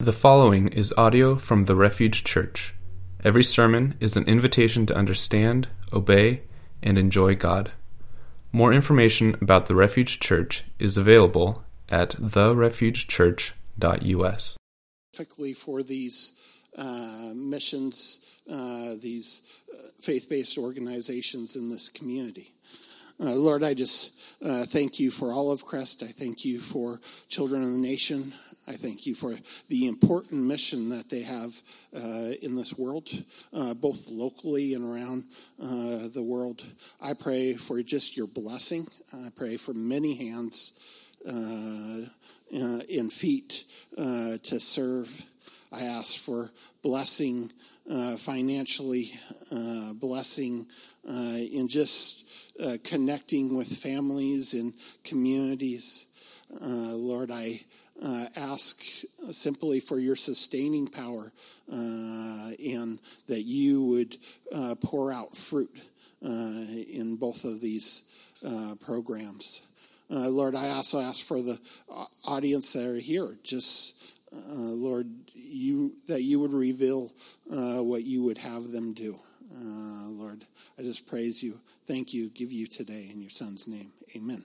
The following is audio from the Refuge Church. Every sermon is an invitation to understand, obey, and enjoy God. More information about the Refuge Church is available at therefugechurch.us. Specifically for these uh, missions, uh, these uh, faith based organizations in this community. Uh, Lord, I just uh, thank you for Olive Crest. I thank you for Children of the Nation. I thank you for the important mission that they have uh, in this world, uh, both locally and around uh, the world. I pray for just your blessing. I pray for many hands uh, and feet uh, to serve. I ask for blessing uh, financially, blessing in just connecting with families and communities. Lord, I uh, ask simply for your sustaining power uh, and that you would uh, pour out fruit uh, in both of these uh, programs. Uh, Lord, I also ask for the audience that are here, just Lord, you that you would reveal what you would have them do. Lord, I just praise you, thank you, give you today in your Son's name, Amen.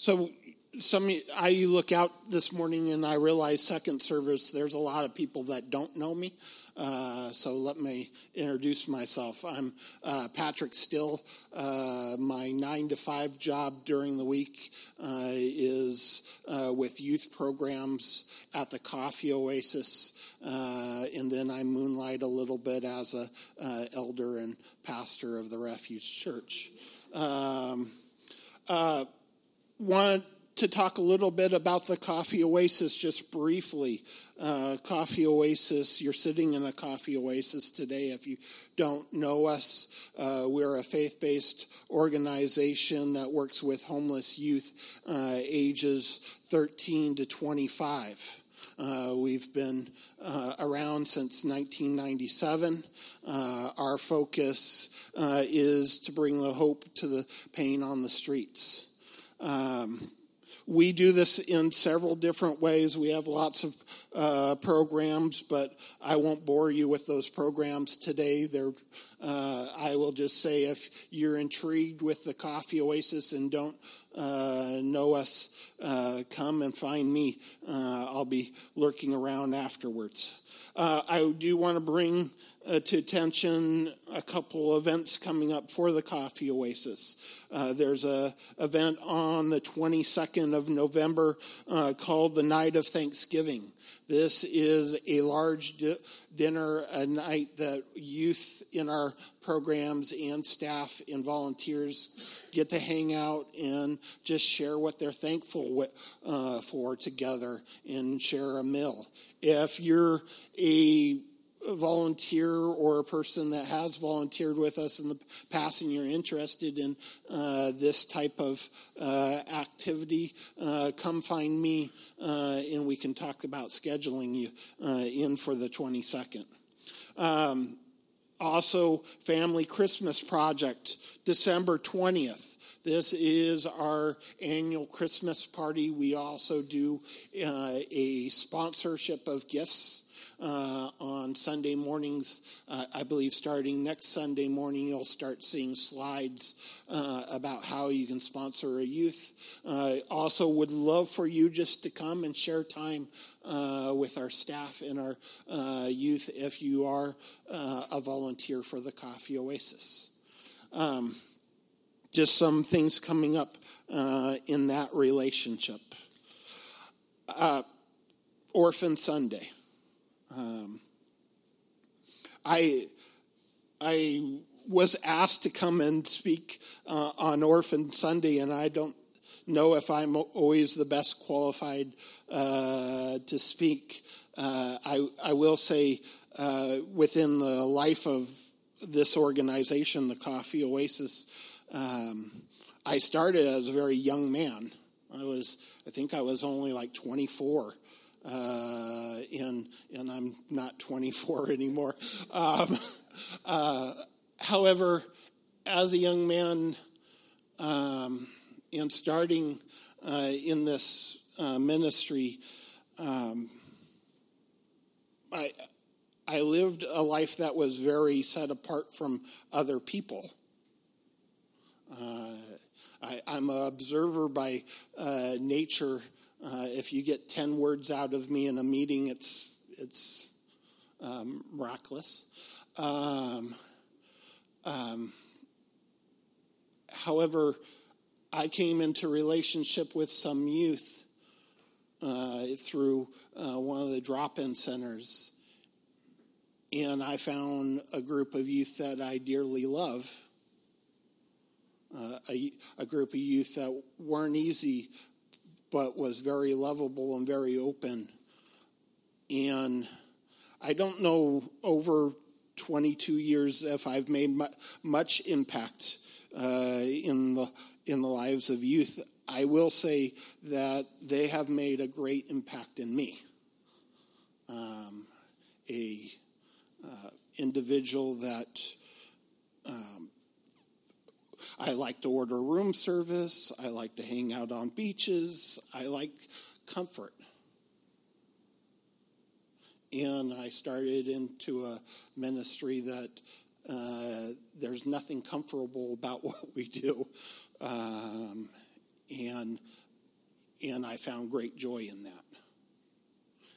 So some I look out this morning and I realize second service. There's a lot of people that don't know me. Uh, so let me introduce myself. I'm uh, Patrick Still. Uh, my nine to five job during the week uh, is uh, with youth programs at the Coffee Oasis, uh, and then I moonlight a little bit as a elder and pastor of the Refuge Church. Um, want to talk a little bit about the Coffee Oasis just briefly. Uh, coffee Oasis, you're sitting in a Coffee Oasis today. If you don't know us, uh, we're a faith based organization that works with homeless youth uh, ages 13 to 25. Uh, we've been uh, around since 1997. Uh, our focus uh, is to bring the hope to the pain on the streets. Um, we do this in several different ways. We have lots of uh, programs, but I won't bore you with those programs today. Uh, I will just say if you're intrigued with the Coffee Oasis and don't uh, know us, uh, come and find me. Uh, I'll be lurking around afterwards. Uh, I do want to bring uh, to attention a couple events coming up for the Coffee Oasis. Uh, there's a event on the 22nd of November uh, called the Night of Thanksgiving. This is a large di- dinner, a night that youth in our programs and staff and volunteers get to hang out and just share what they're thankful with, uh, for together and share a meal. If you're a volunteer or a person that has volunteered with us in the past and you're interested in uh, this type of uh, activity, uh, come find me uh, and we can talk about scheduling you uh, in for the 22nd. Um, also, Family Christmas Project, December 20th. This is our annual Christmas party. We also do uh, a sponsorship of gifts uh, on Sunday mornings. Uh, I believe starting next Sunday morning, you'll start seeing slides uh, about how you can sponsor a youth. Uh, also, would love for you just to come and share time uh, with our staff and our uh, youth if you are a volunteer for the Coffee Oasis. Um, just some things coming up in that relationship. Orphan Sunday. Um, I I was asked to come and speak uh, on Orphan Sunday, and I don't know if I'm always the best qualified uh, to speak. Uh, I, I will say, uh, within the life of this organization, the Coffee Oasis, um, I started as a very young man. I was, I think I was only like 24 uh, and and I'm not 24 anymore. Um, uh, however, as a young man, um, and starting uh, in this uh, ministry, um, I lived a life that was very set apart from other people. Uh, I, am an observer by uh, nature. Uh, if you get 10 words out of me in a meeting, it's, it's um, miraculous. Um, um, however, I came into relationship with some youth uh, through uh, one of the drop-in centers, and I found a group of youth that I dearly love. Uh, a, a group of youth that weren't easy, but was very lovable and very open. And I don't know over 22 years if I've made much impact uh, in the in the lives of youth. I will say that they have made a great impact in me. Um, a uh, individual that um, I like to order room service. I like to hang out on beaches. I like comfort and I started into a ministry that uh, there's nothing comfortable about what we do, um, and and I found great joy in that.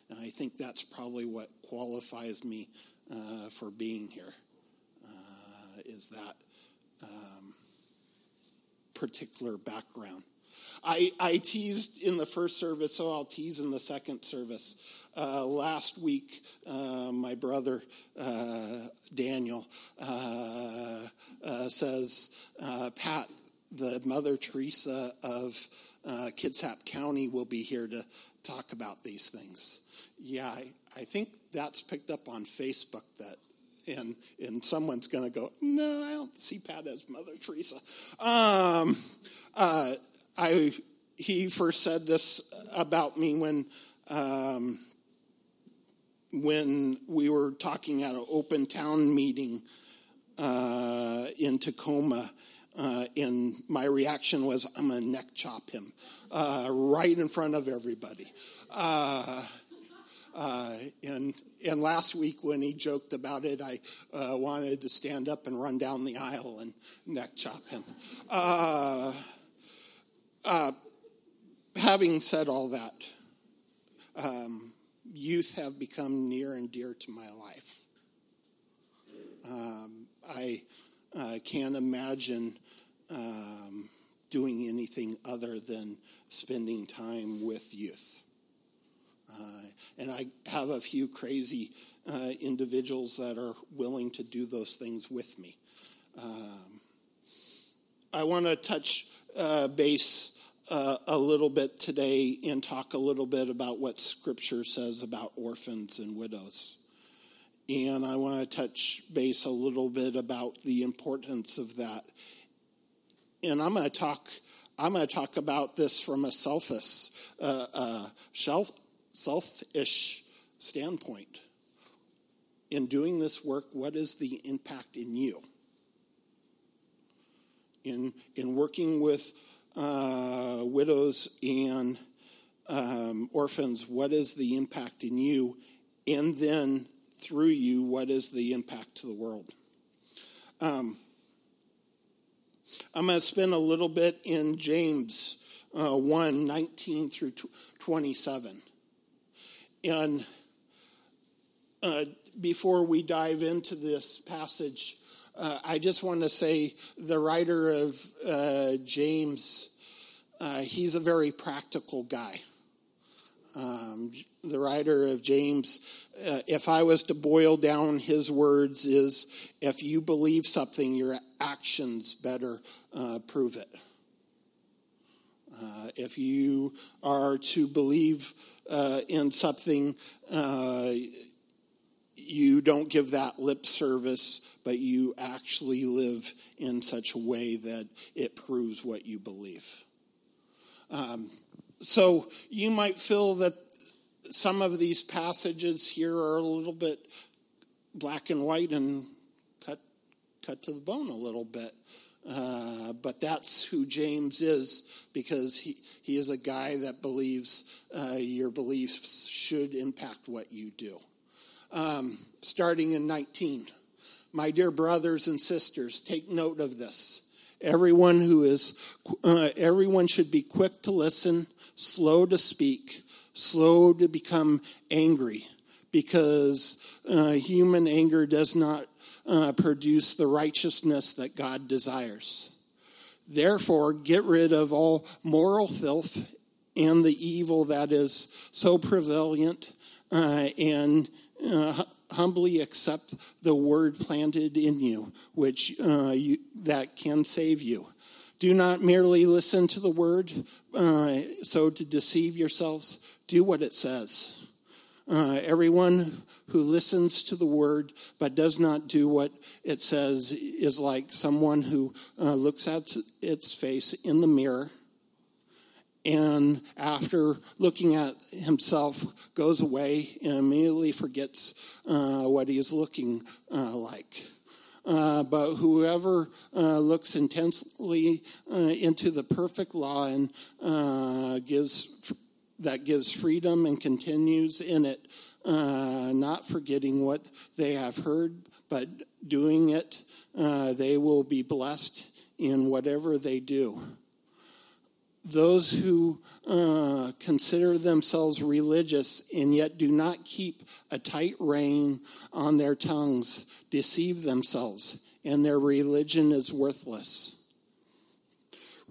And I think that's probably what qualifies me uh, for being here. Uh, is that um, particular background? I, I teased in the first service, so I'll tease in the second service. Uh, last week, uh, my brother uh, Daniel uh, uh, says, uh, Pat, the Mother Teresa of Kitsap County will be here to talk about these things. Yeah, I, I think that's picked up on Facebook that and and someone's going to go, no, I don't see Pat as Mother Teresa. Um, uh, I he first said this about me when um, when we were talking at an open town meeting uh, in Tacoma. Uh, and my reaction was, I'm going to neck chop him uh, right in front of everybody. Uh, uh, and and last week when he joked about it, I uh, wanted to stand up and run down the aisle and neck chop him. Uh, uh, having said all that, um, youth have become near and dear to my life. Um, I uh, can't imagine um, doing anything other than spending time with youth. Uh, and I have a few crazy uh, individuals that are willing to do those things with me. Um, I want to touch uh, base uh, a little bit today and talk a little bit about what Scripture says about orphans and widows. And I want to touch base a little bit about the importance of that. And I'm going to talk. I'm going to talk about this from a selfish, uh, uh, self, selfish standpoint. In doing this work, what is the impact in you? In in working with uh, widows and um, orphans, what is the impact in you? And then through you, what is the impact to the world? Um, I'm going to spend a little bit in James uh, 1 19 through 27. And uh, before we dive into this passage, uh, I just want to say the writer of uh, James, uh, he's a very practical guy. Um, the writer of James, uh, if I was to boil down his words, is if you believe something, your actions better uh, prove it. Uh, if you are to believe in something, you don't give that lip service, but you actually live in such a way that it proves what you believe. Um, so you might feel that some of these passages here are a little bit black and white and cut cut to the bone a little bit. Uh, but that's who James is because he, he is a guy that believes uh, your beliefs should impact what you do. um, starting in 19. My dear brothers and sisters, take note of this. Everyone who is, uh, everyone should be quick to listen, slow to speak, slow to become angry, because uh, human anger does not uh, produce the righteousness that God desires. Therefore, get rid of all moral filth and the evil that is so prevalent, uh, and uh, humbly accept the word planted in you, which uh, you, that can save you. Do not merely listen to the word uh, so to deceive yourselves. Do what it says. Uh, everyone who listens to the word but does not do what it says is like someone who uh, looks at its face in the mirror and after looking at himself goes away and immediately forgets uh, what he is looking uh, like. Uh, but whoever uh, looks intensely uh, into the perfect law and uh, gives that gives freedom and continues in it not forgetting what they have heard but doing it they will be blessed in whatever they do those who uh, consider themselves religious and yet do not keep a tight rein on their tongues deceive themselves, and their religion is worthless.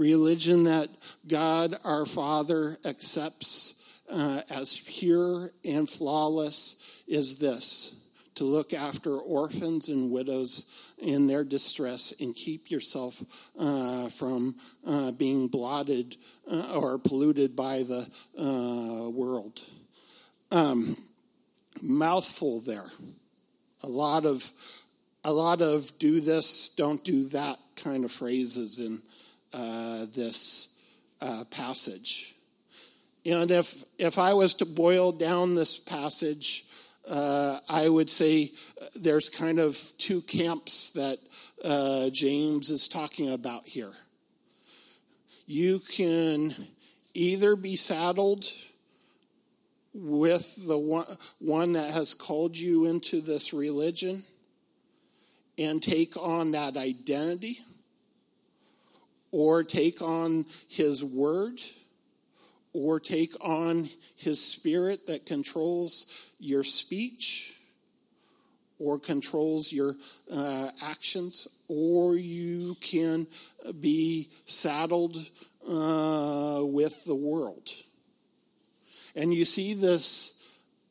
Religion that God our Father accepts uh, as pure and flawless is this to look after orphans and widows in their distress and keep yourself uh, from uh, being blotted uh, or polluted by the uh, world. Um, mouthful there. A lot of a lot of do this, don't do that kind of phrases in uh, this uh, passage. And if if I was to boil down this passage uh, I would say uh, there's kind of two camps that uh, James is talking about here. You can either be saddled with the one, one that has called you into this religion and take on that identity, or take on his word, or take on his spirit that controls your speech or controls your uh, actions, or you can be saddled uh, with the world. And you see this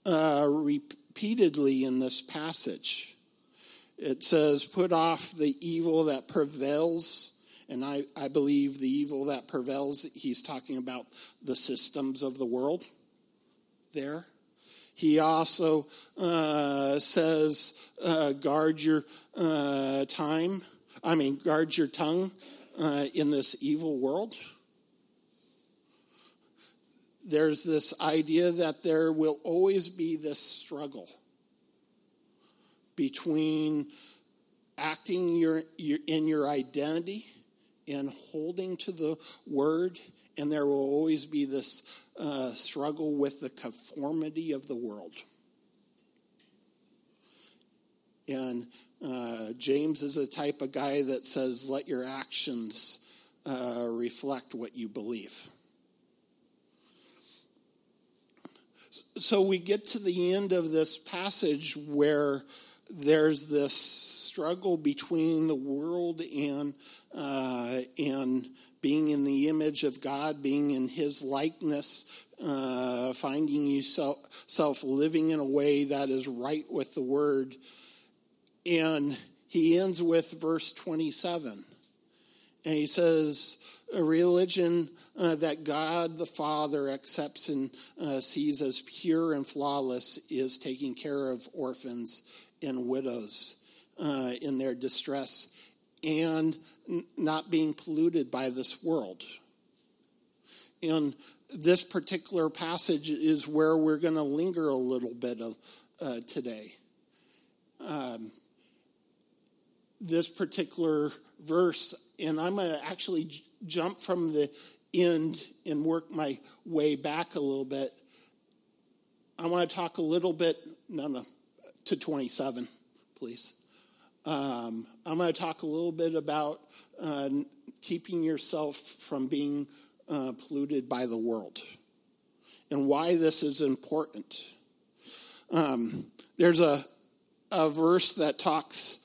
uh, repeatedly in this passage. It says, Put off the evil that prevails. And I, I believe the evil that prevails, he's talking about the systems of the world there. He also uh, says, uh, guard your uh, time, I mean, guard your tongue uh, in this evil world. There's this idea that there will always be this struggle between acting your, your, in your identity and holding to the word, and there will always be this uh, struggle with the conformity of the world. And uh, James is a type of guy that says, let your actions uh, reflect what you believe. So we get to the end of this passage where there's this struggle between the world and, uh, and being in the image of God, being in His likeness, uh, finding yourself living in a way that is right with the Word. And he ends with verse 27. And he says, A religion uh, that God the Father accepts and uh, sees as pure and flawless is taking care of orphans and widows uh, in their distress and not being polluted by this world. And this particular passage is where we're going to linger a little bit of, uh, today. Um, this particular verse, and I'm going to actually j- jump from the end and work my way back a little bit. I want to talk a little bit, no, no, to 27, please. Um, I'm going to talk a little bit about uh, keeping yourself from being uh, polluted by the world and why this is important. Um, there's a, a verse that talks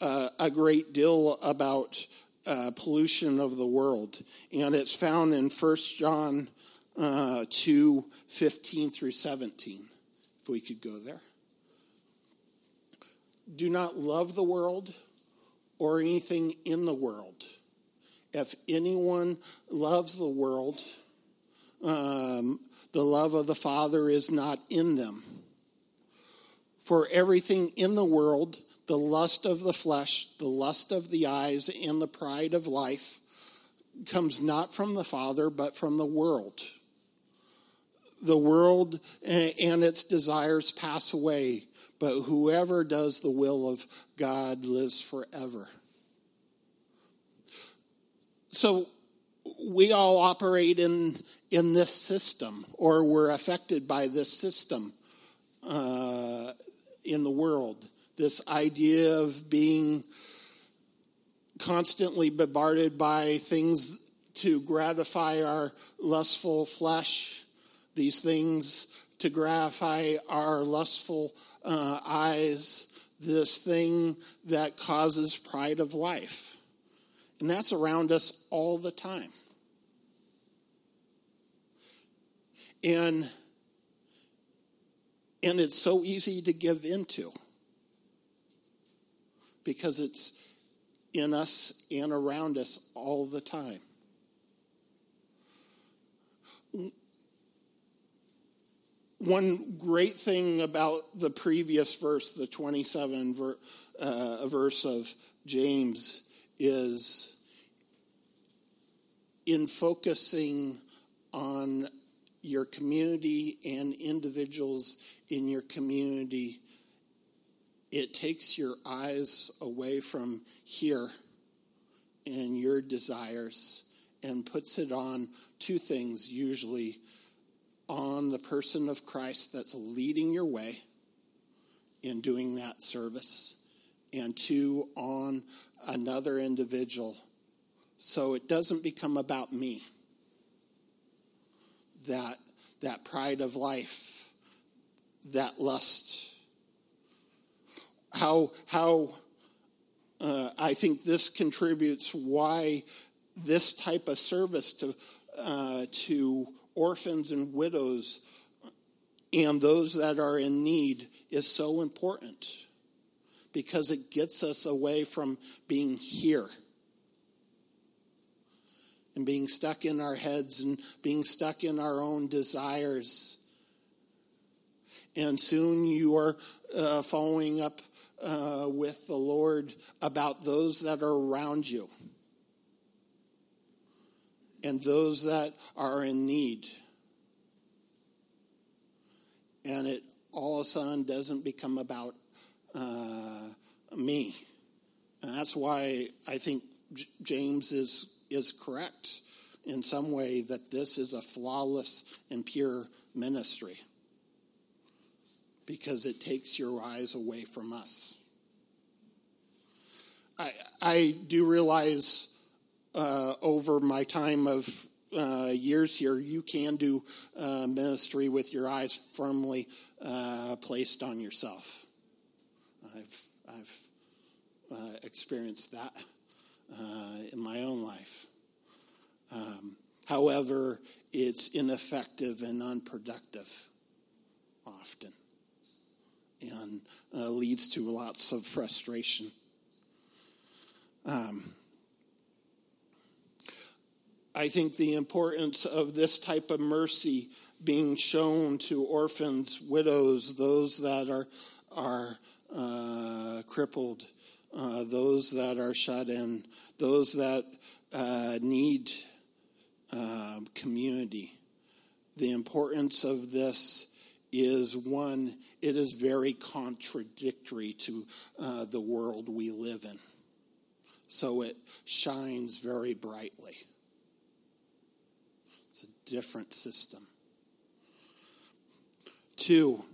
uh, a great deal about uh, pollution of the world, and it's found in 1 John uh, 2 15 through 17. If we could go there. Do not love the world or anything in the world. If anyone loves the world, um, the love of the Father is not in them. For everything in the world, the lust of the flesh, the lust of the eyes, and the pride of life, comes not from the Father, but from the world. The world and its desires pass away, but whoever does the will of God lives forever. So we all operate in, in this system, or we're affected by this system uh, in the world. This idea of being constantly bombarded by things to gratify our lustful flesh, these things to gratify our lustful uh, eyes, this thing that causes pride of life. And that's around us all the time. And, and it's so easy to give into because it's in us and around us all the time. One great thing about the previous verse, the 27 ver, uh, verse of James, is in focusing on your community and individuals in your community, it takes your eyes away from here and your desires and puts it on two things usually on the person of Christ that's leading your way in doing that service, and two, on another individual. So it doesn't become about me. That, that pride of life, that lust. How, how uh, I think this contributes why this type of service to, uh, to orphans and widows and those that are in need is so important because it gets us away from being here and being stuck in our heads and being stuck in our own desires. And soon you are uh, following up uh, with the Lord about those that are around you and those that are in need. And it all of a sudden doesn't become about uh, me. And that's why I think J- James is, is correct in some way that this is a flawless and pure ministry because it takes your eyes away from us. I, I do realize uh, over my time of uh, years here, you can do uh, ministry with your eyes firmly uh, placed on yourself. I've, I've uh, experienced that uh, in my own life. Um, however, it's ineffective and unproductive often and leads to lots of frustration. Um, I think the importance of this type of mercy being shown to orphans, widows, those that are are uh, crippled, uh, those that are shut in, those that uh, need um, community. The importance of this is one, it is very contradictory to uh, the world we live in. So it shines very brightly different system. Two,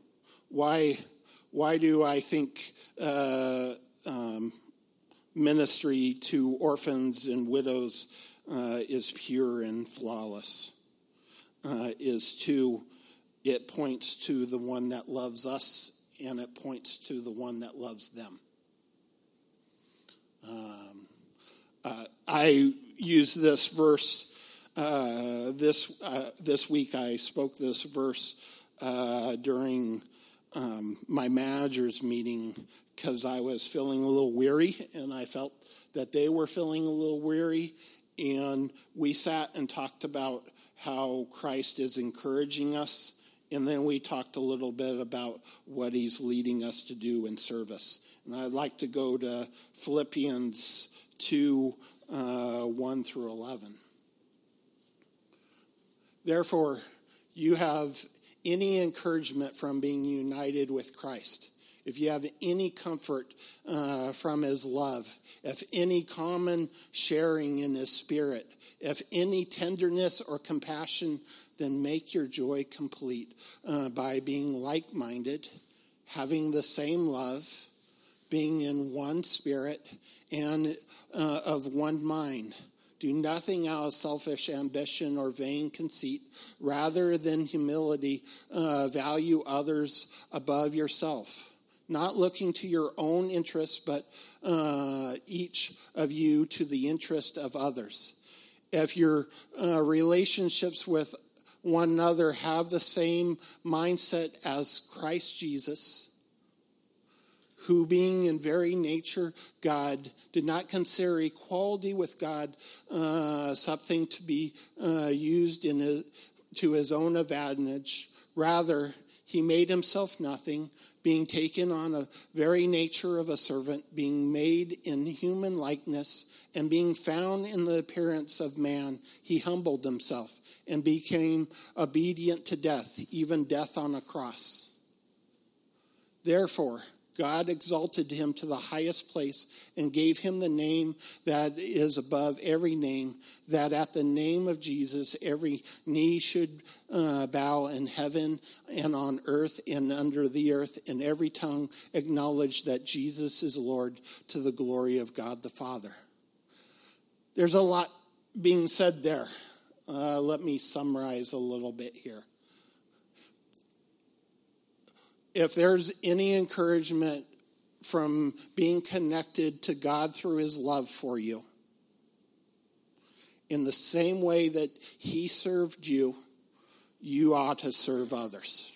why, why do I think uh, um, ministry to orphans and widows uh, is pure and flawless? Uh, is to it points to the one that loves us and it points to the one that loves them. Um, uh, I use this verse uh, this uh, this week. I spoke this verse uh, during um, my manager's meeting because I was feeling a little weary, and I felt that they were feeling a little weary, and we sat and talked about how Christ is encouraging us and then we talked a little bit about what he's leading us to do in service. And I'd like to go to Philippians 2 uh, 1 through 11. Therefore, you have any encouragement from being united with Christ, if you have any comfort uh, from his love, if any common sharing in his spirit, if any tenderness or compassion then make your joy complete uh, by being like minded, having the same love, being in one spirit, and uh, of one mind. Do nothing out of selfish ambition or vain conceit. Rather than humility, uh, value others above yourself. Not looking to your own interests, but uh, each of you to the interest of others. If your uh, relationships with one another have the same mindset as Christ Jesus, who, being in very nature God, did not consider equality with God uh, something to be uh, used in a, to his own advantage. Rather, he made himself nothing, being taken on a very nature of a servant, being made in human likeness, and being found in the appearance of man, he humbled himself and became obedient to death, even death on a cross. Therefore, God exalted him to the highest place and gave him the name that is above every name, that at the name of Jesus every knee should uh, bow in heaven and on earth and under the earth, and every tongue acknowledge that Jesus is Lord to the glory of God the Father. There's a lot being said there. Uh, let me summarize a little bit here if there's any encouragement from being connected to God through his love for you, in the same way that he served you, you ought to serve others.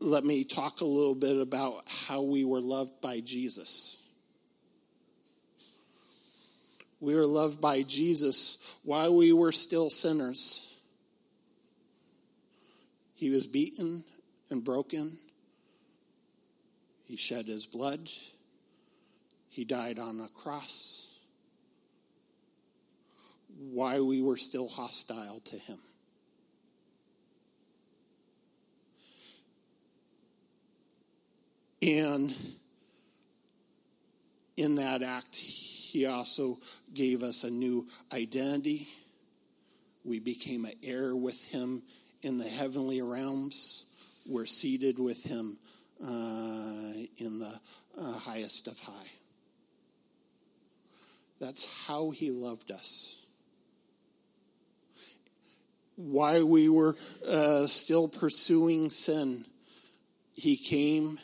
Let me talk a little bit about how we were loved by Jesus. We were loved by Jesus while we were still sinners. He was beaten and broken. He shed his blood. He died on a cross. While we were still hostile to him. And in that act, he also gave us a new identity. We became an heir with him in the heavenly realms. We're seated with him uh, in the uh, highest of high. That's how he loved us. While we were uh, still pursuing sin, he came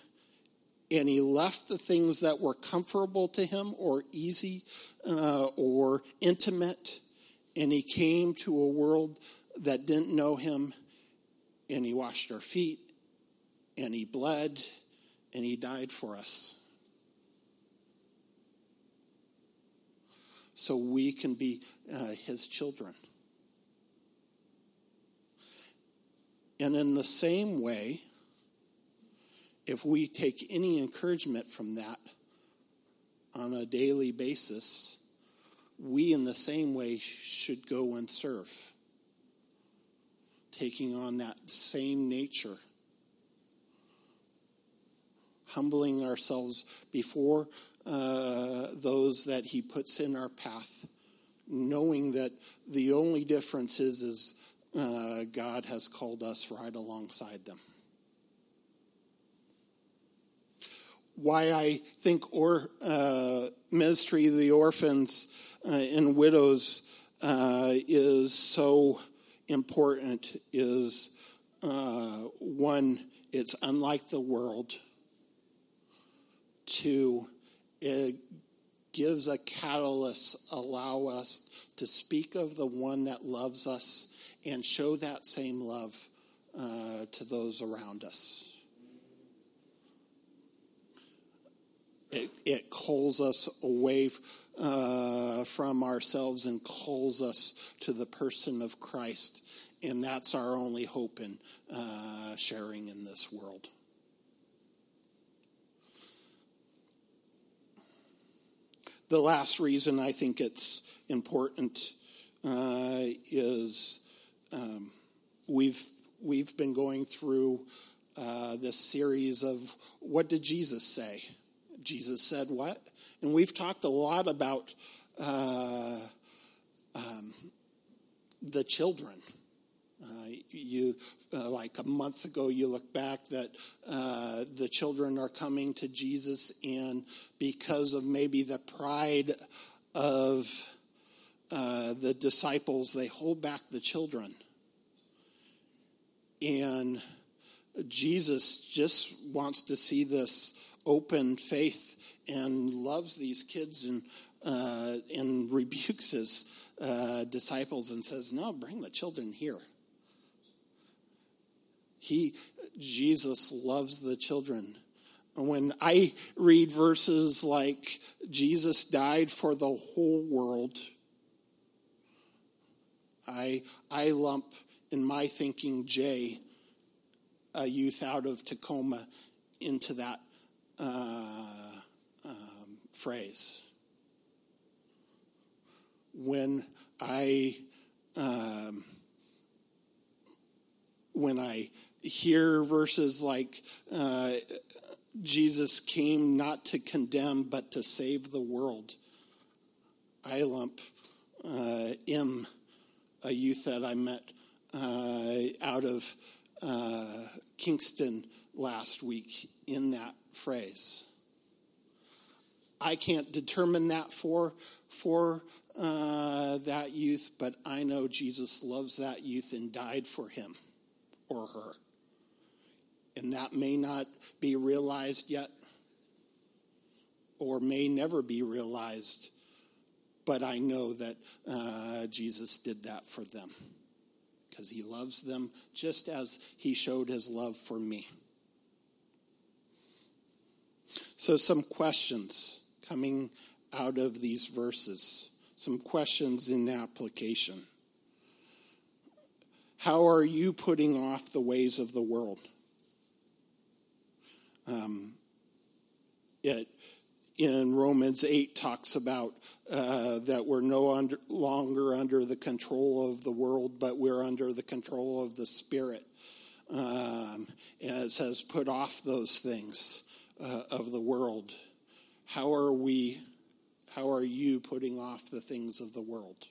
and he left the things that were comfortable to him or easy uh, or intimate, and he came to a world that didn't know him, and he washed our feet, and he bled, and he died for us. So we can be uh, his children. And in the same way, if we take any encouragement from that on a daily basis, we in the same way should go and serve, taking on that same nature, humbling ourselves before uh, those that He puts in our path, knowing that the only difference is, is uh, God has called us right alongside them. Why I think or uh, ministry of the orphans uh, and widows uh, is so important is uh, one, it's unlike the world. Two, it gives a catalyst, allow us to speak of the one that loves us and show that same love uh, to those around us. It, it calls us away uh, from ourselves and calls us to the person of Christ. And that's our only hope in uh, sharing in this world. The last reason I think it's important uh, is um, we've we've been going through uh, this series of what did Jesus say? Jesus said what? And we've talked a lot about uh, um, the children. Uh, you uh, like a month ago, you look back that uh, the children are coming to Jesus, and because of maybe the pride of uh, the disciples, they hold back the children. And Jesus just wants to see this open faith and loves these kids and uh, and rebukes his uh, disciples and says, "No, bring the children here." He, Jesus, loves the children. When I read verses like Jesus died for the whole world, I I lump in my thinking Jay, a youth out of Tacoma, into that uh, um, phrase. When I um, when I hear verses like uh, Jesus came not to condemn but to save the world, I lump uh, M, a youth that I met uh, out of uh, Kingston last week, in that phrase. I can't determine that for for uh, that youth, but I know Jesus loves that youth and died for him or her. And that may not be realized yet, or may never be realized, but I know that uh, Jesus did that for them because he loves them just as he showed his love for me. So, some questions coming out of these verses, some questions in application. How are you putting off the ways of the world? Um, it in Romans 8 talks about uh, that we're no under, longer under the control of the world, but we're under the control of the Spirit. Um, and it says, put off those things uh, of the world. How are we, how are you putting off the things of the world?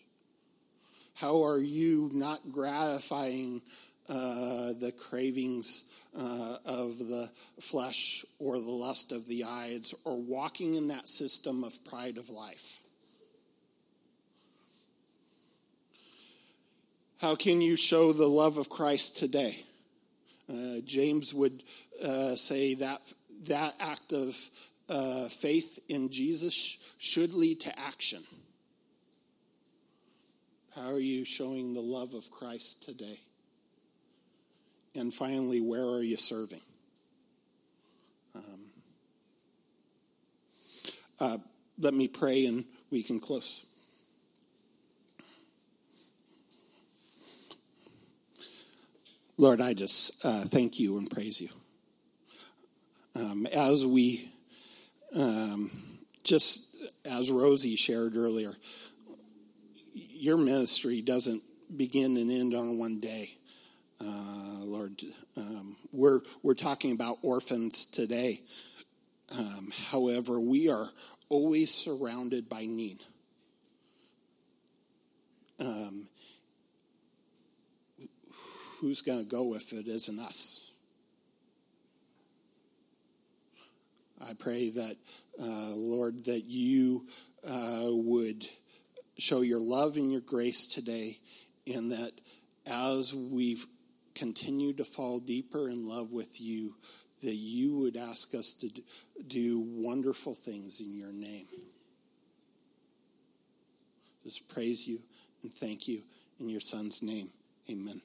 How are you not gratifying uh, the cravings uh, of the flesh or the lust of the eyes or walking in that system of pride of life? How can you show the love of Christ today? Uh, James would uh, say that that act of uh, faith in Jesus should lead to action. How are you showing the love of Christ today? And finally, where are you serving? Um, uh, let me pray and we can close. Lord, I just uh, thank you and praise you. Um, as we, um, just as Rosie shared earlier, your ministry doesn't begin and end on one day. Uh, Lord, um, we're we're talking about orphans today. Um, however, we are always surrounded by need. Um, who's going to go if it isn't us? I pray that, uh, Lord, that you uh, would show your love and your grace today, and that as we continue to fall deeper in love with you, that you would ask us to do wonderful things in your name. Just praise you and thank you in your son's name. Amen.